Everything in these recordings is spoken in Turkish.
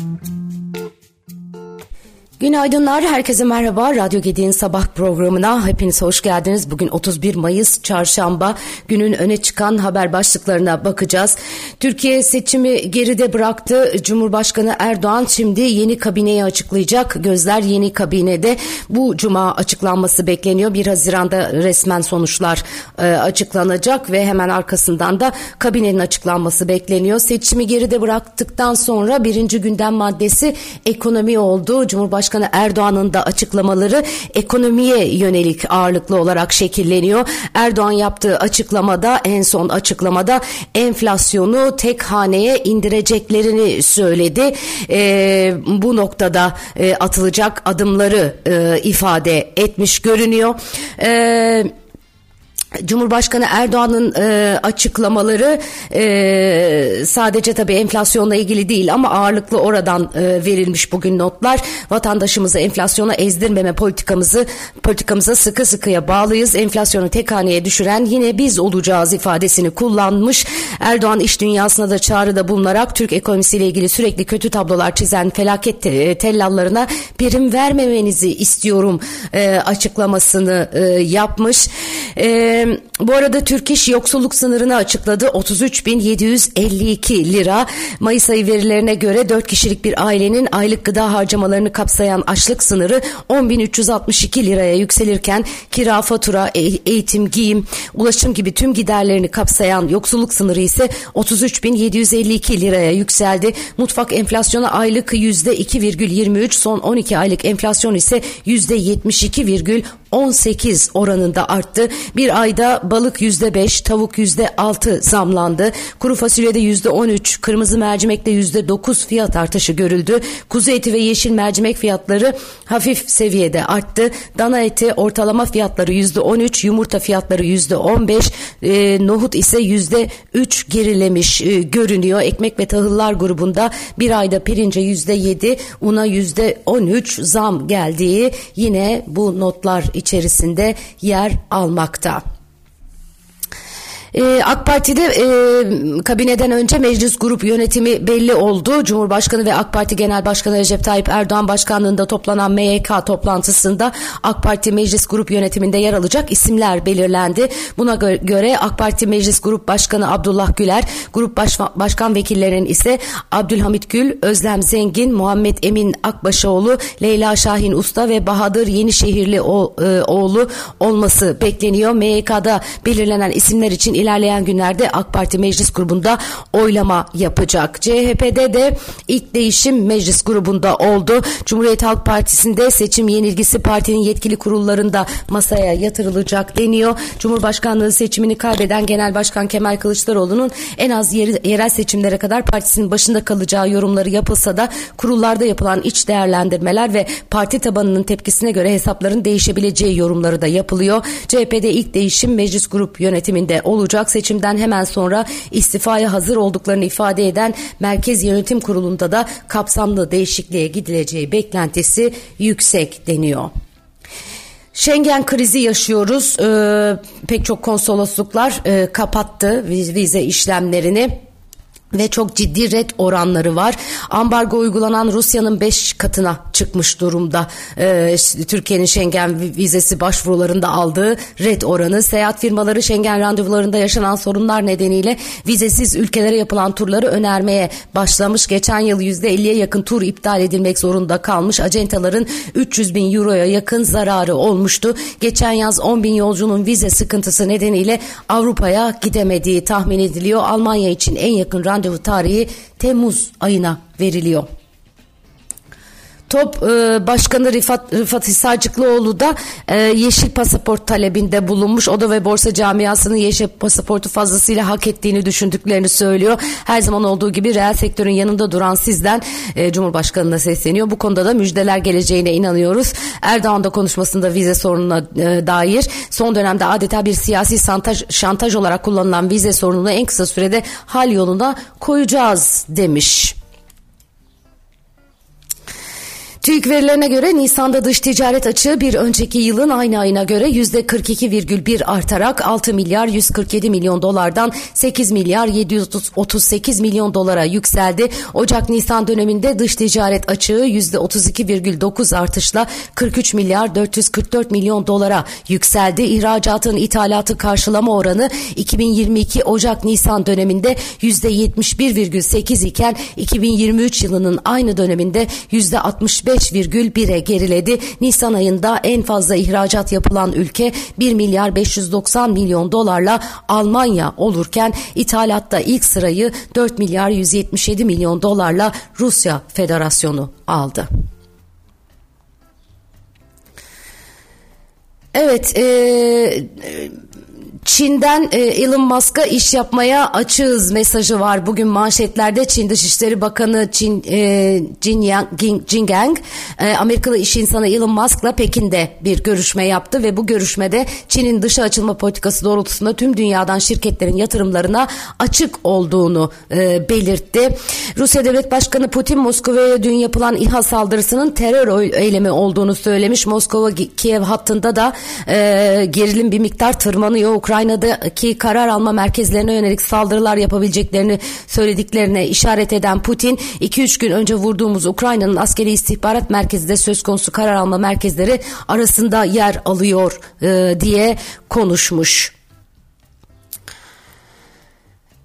Mm-hmm. Günaydınlar, herkese merhaba. Radyo Gedi'nin sabah programına hepiniz hoş geldiniz. Bugün 31 Mayıs Çarşamba günün öne çıkan haber başlıklarına bakacağız. Türkiye seçimi geride bıraktı. Cumhurbaşkanı Erdoğan şimdi yeni kabineyi açıklayacak. Gözler yeni kabinede. Bu cuma açıklanması bekleniyor. 1 Haziran'da resmen sonuçlar e, açıklanacak ve hemen arkasından da kabinenin açıklanması bekleniyor. Seçimi geride bıraktıktan sonra birinci gündem maddesi ekonomi oldu. Cumhurbaşkanı Cumhurbaşkanı Erdoğan'ın da açıklamaları ekonomiye yönelik ağırlıklı olarak şekilleniyor. Erdoğan yaptığı açıklamada en son açıklamada enflasyonu tek haneye indireceklerini söyledi. E, bu noktada e, atılacak adımları e, ifade etmiş görünüyor. Evet. Cumhurbaşkanı Erdoğan'ın e, açıklamaları e, sadece tabii enflasyonla ilgili değil ama ağırlıklı oradan e, verilmiş bugün notlar. Vatandaşımızı enflasyona ezdirmeme politikamızı politikamıza sıkı sıkıya bağlıyız. Enflasyonu tek haneye düşüren yine biz olacağız ifadesini kullanmış. Erdoğan iş dünyasına da çağrıda bulunarak Türk ekonomisiyle ilgili sürekli kötü tablolar çizen felaket e, tellallarına prim vermemenizi istiyorum e, açıklamasını e, yapmış. E, bu arada Türk İş yoksulluk sınırını açıkladı. 33.752 lira. Mayıs ayı verilerine göre 4 kişilik bir ailenin aylık gıda harcamalarını kapsayan açlık sınırı 10.362 liraya yükselirken kira, fatura, e, eğitim, giyim, ulaşım gibi tüm giderlerini kapsayan yoksulluk sınırı ise 33.752 liraya yükseldi. Mutfak enflasyonu aylık %2,23 son 12 aylık enflasyon ise %72,18 oranında arttı. Bir ay ayda balık yüzde beş, tavuk yüzde altı zamlandı. Kuru fasulyede yüzde on üç, kırmızı mercimekte yüzde dokuz fiyat artışı görüldü. Kuzu eti ve yeşil mercimek fiyatları hafif seviyede arttı. Dana eti ortalama fiyatları yüzde on üç, yumurta fiyatları yüzde on beş, e, nohut ise yüzde üç gerilemiş e, görünüyor. Ekmek ve tahıllar grubunda bir ayda pirince yüzde yedi, una yüzde on üç zam geldiği yine bu notlar içerisinde yer almakta. Ee, AK Parti'de e, kabineden önce meclis grup yönetimi belli oldu. Cumhurbaşkanı ve AK Parti Genel Başkanı Recep Tayyip Erdoğan başkanlığında toplanan MYK toplantısında AK Parti meclis grup yönetiminde yer alacak isimler belirlendi. Buna göre AK Parti Meclis Grup Başkanı Abdullah Güler, grup baş, başkan vekillerinin ise Abdülhamit Gül, Özlem Zengin, Muhammed Emin Akbaşoğlu, Leyla Şahin Usta ve Bahadır Yenişehirli e, oğlu olması bekleniyor. MYK'da belirlenen isimler için ilerleyen günlerde AK Parti meclis grubunda oylama yapacak. CHP'de de ilk değişim meclis grubunda oldu. Cumhuriyet Halk Partisi'nde seçim yenilgisi partinin yetkili kurullarında masaya yatırılacak deniyor. Cumhurbaşkanlığı seçimini kaybeden Genel Başkan Kemal Kılıçdaroğlu'nun en az yerel seçimlere kadar partisinin başında kalacağı yorumları yapılsa da kurullarda yapılan iç değerlendirmeler ve parti tabanının tepkisine göre hesapların değişebileceği yorumları da yapılıyor. CHP'de ilk değişim meclis grup yönetiminde olacak olacak. Seçimden hemen sonra istifaya hazır olduklarını ifade eden Merkez Yönetim Kurulu'nda da kapsamlı değişikliğe gidileceği beklentisi yüksek deniyor. Schengen krizi yaşıyoruz. Ee, pek çok konsolosluklar e, kapattı vize işlemlerini ve çok ciddi red oranları var. Ambargo uygulanan Rusya'nın 5 katına çıkmış durumda. Ee, Türkiye'nin Schengen vizesi başvurularında aldığı red oranı. Seyahat firmaları Schengen randevularında yaşanan sorunlar nedeniyle vizesiz ülkelere yapılan turları önermeye başlamış. Geçen yıl %50'ye yakın tur iptal edilmek zorunda kalmış. Acentaların 300 bin euroya yakın zararı olmuştu. Geçen yaz 10 bin yolcunun vize sıkıntısı nedeniyle Avrupa'ya gidemediği tahmin ediliyor. Almanya için en yakın randevu randevu tarihi Temmuz ayına veriliyor. Top e, Başkanı Rifat, Rıfat Hisarcıklıoğlu da e, yeşil pasaport talebinde bulunmuş. Oda ve borsa camiasının yeşil pasaportu fazlasıyla hak ettiğini düşündüklerini söylüyor. Her zaman olduğu gibi reel sektörün yanında duran sizden e, Cumhurbaşkanı'na sesleniyor. Bu konuda da müjdeler geleceğine inanıyoruz. Erdoğan da konuşmasında vize sorununa e, dair son dönemde adeta bir siyasi şantaj, şantaj olarak kullanılan vize sorununu en kısa sürede hal yoluna koyacağız demiş. TÜİK verilerine göre Nisan'da dış ticaret açığı bir önceki yılın aynı ayına göre %42,1 artarak 6 milyar 147 milyon dolardan 8 milyar 738 milyon dolara yükseldi. Ocak-Nisan döneminde dış ticaret açığı %32,9 artışla 43 milyar 444 milyon dolara yükseldi. İhracatın ithalatı karşılama oranı 2022 Ocak-Nisan döneminde %71,8 iken 2023 yılının aynı döneminde %65,1'e geriledi. Nisan ayında en fazla ihracat yapılan ülke 1 milyar 590 milyon dolarla Almanya olurken ithalatta ilk sırayı 4 milyar 177 milyon dolarla Rusya Federasyonu aldı. Evet, e, Çin'den e, Elon Musk'a iş yapmaya açığız mesajı var. Bugün manşetlerde Çin Dışişleri Bakanı Çin, e, Jin, Yang, Jin Gang, e, Amerikalı iş insanı Elon Musk'la Pekin'de bir görüşme yaptı ve bu görüşmede Çin'in dışa açılma politikası doğrultusunda tüm dünyadan şirketlerin yatırımlarına açık olduğunu e, belirtti. Rusya Devlet Başkanı Putin Moskova'ya dün yapılan İHA saldırısının terör eylemi olduğunu söylemiş. Moskova Kiev hattında da e, gerilim bir miktar tırmanıyor. Ukrayna'daki karar alma merkezlerine yönelik saldırılar yapabileceklerini söylediklerine işaret eden Putin 2-3 gün önce vurduğumuz Ukrayna'nın askeri istihbarat merkezi de söz konusu karar alma merkezleri arasında yer alıyor e, diye konuşmuş.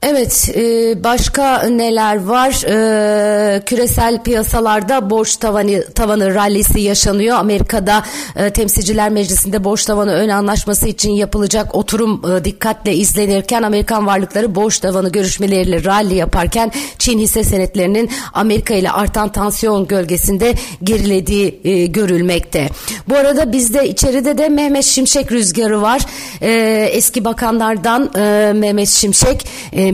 Evet, e, başka neler var? E, küresel piyasalarda borç tavanı tavanı rallisi yaşanıyor. Amerika'da e, Temsilciler Meclisi'nde borç tavanı ön anlaşması için yapılacak oturum dikkatle izlenirken Amerikan varlıkları borç tavanı görüşmeleriyle rally yaparken Çin hisse senetlerinin Amerika ile artan tansiyon gölgesinde gerilediği görülmekte. Bu arada bizde içeride de Mehmet Şimşek rüzgarı var. Eski bakanlardan Mehmet Şimşek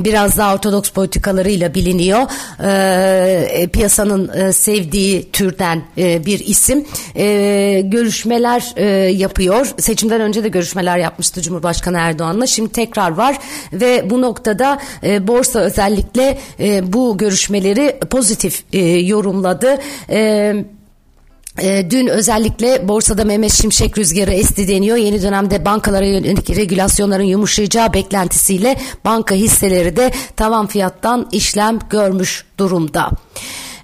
biraz daha ortodoks politikalarıyla biliniyor. E, piyasanın e, sevdiği türden e, bir isim. E, görüşmeler e, yapıyor. Seçimden önce de görüşmeler yapmıştı Cumhurbaşkanı Erdoğan'la. Şimdi tekrar var ve bu noktada e, borsa özellikle e, bu görüşmeleri pozitif e, yorumladı. Evet. E, dün özellikle borsada Mehmet Şimşek rüzgarı esti deniyor. Yeni dönemde bankalara yönelik regülasyonların yumuşayacağı beklentisiyle banka hisseleri de tavan fiyattan işlem görmüş durumda.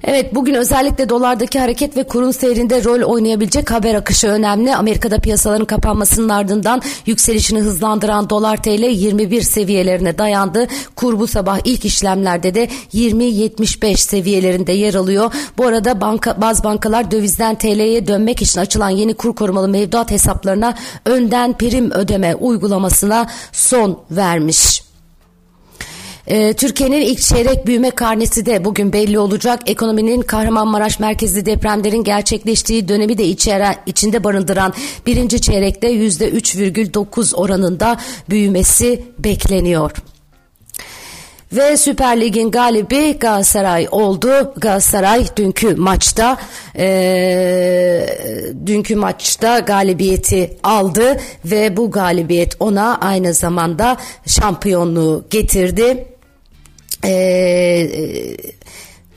Evet bugün özellikle dolardaki hareket ve kurun seyrinde rol oynayabilecek haber akışı önemli. Amerika'da piyasaların kapanmasının ardından yükselişini hızlandıran dolar TL 21 seviyelerine dayandı. Kur bu sabah ilk işlemlerde de 20-75 seviyelerinde yer alıyor. Bu arada banka, bazı bankalar dövizden TL'ye dönmek için açılan yeni kur korumalı mevduat hesaplarına önden prim ödeme uygulamasına son vermiş. E, Türkiye'nin ilk çeyrek büyüme karnesi de bugün belli olacak. Ekonominin Kahramanmaraş merkezli depremlerin gerçekleştiği dönemi de içeren, içinde barındıran birinci çeyrekte yüzde 3,9 oranında büyümesi bekleniyor. Ve Süper Lig'in galibi Galatasaray oldu. Galatasaray dünkü maçta e, dünkü maçta galibiyeti aldı ve bu galibiyet ona aynı zamanda şampiyonluğu getirdi. Ee,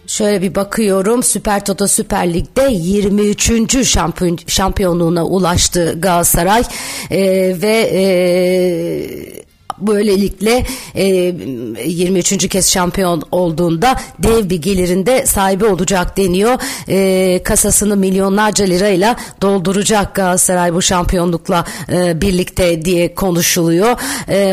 şöyle bir bakıyorum Süper Toto Süper Lig'de 23. şampiyon, şampiyonluğuna ulaştı Galatasaray ee, ve e, böylelikle e, 23. kez şampiyon olduğunda dev bir gelirinde sahibi olacak deniyor. E, kasasını milyonlarca lirayla dolduracak Galatasaray bu şampiyonlukla e, birlikte diye konuşuluyor. E,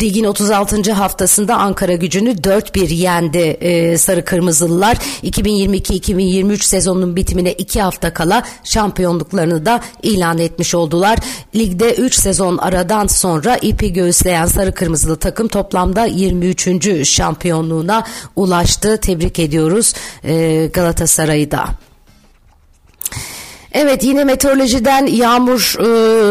ligin 36. haftasında Ankara gücünü 4-1 yendi e, Sarı Kırmızılılar. 2022-2023 sezonunun bitimine 2 hafta kala şampiyonluklarını da ilan etmiş oldular. Ligde 3 sezon aradan sonra ipi göğüsleyen Sarı Kırmızılı takım toplamda 23. şampiyonluğuna ulaştı. Tebrik ediyoruz e, Galatasaray'ı da. Evet yine meteorolojiden yağmur,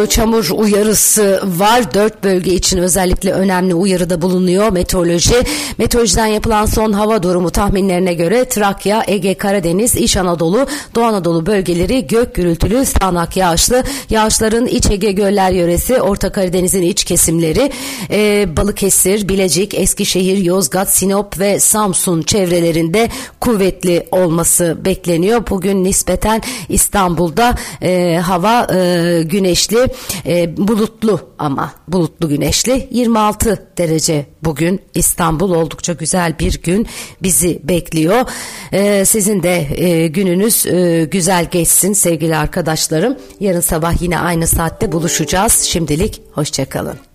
e, çamur uyarısı var. Dört bölge için özellikle önemli uyarıda bulunuyor meteoroloji. Meteorolojiden yapılan son hava durumu tahminlerine göre Trakya, Ege, Karadeniz, İç Anadolu, Doğu Anadolu bölgeleri gök gürültülü, sağanak yağışlı. Yağışların İç Ege Göller yöresi, Orta Karadeniz'in iç kesimleri, e, Balıkesir, Bilecik, Eskişehir, Yozgat, Sinop ve Samsun çevrelerinde kuvvetli olması bekleniyor. Bugün nispeten İstanbul İstanbul'da e, hava e, güneşli, e, bulutlu ama bulutlu güneşli 26 derece bugün İstanbul oldukça güzel bir gün bizi bekliyor. E, sizin de e, gününüz e, güzel geçsin sevgili arkadaşlarım. Yarın sabah yine aynı saatte buluşacağız. Şimdilik hoşçakalın.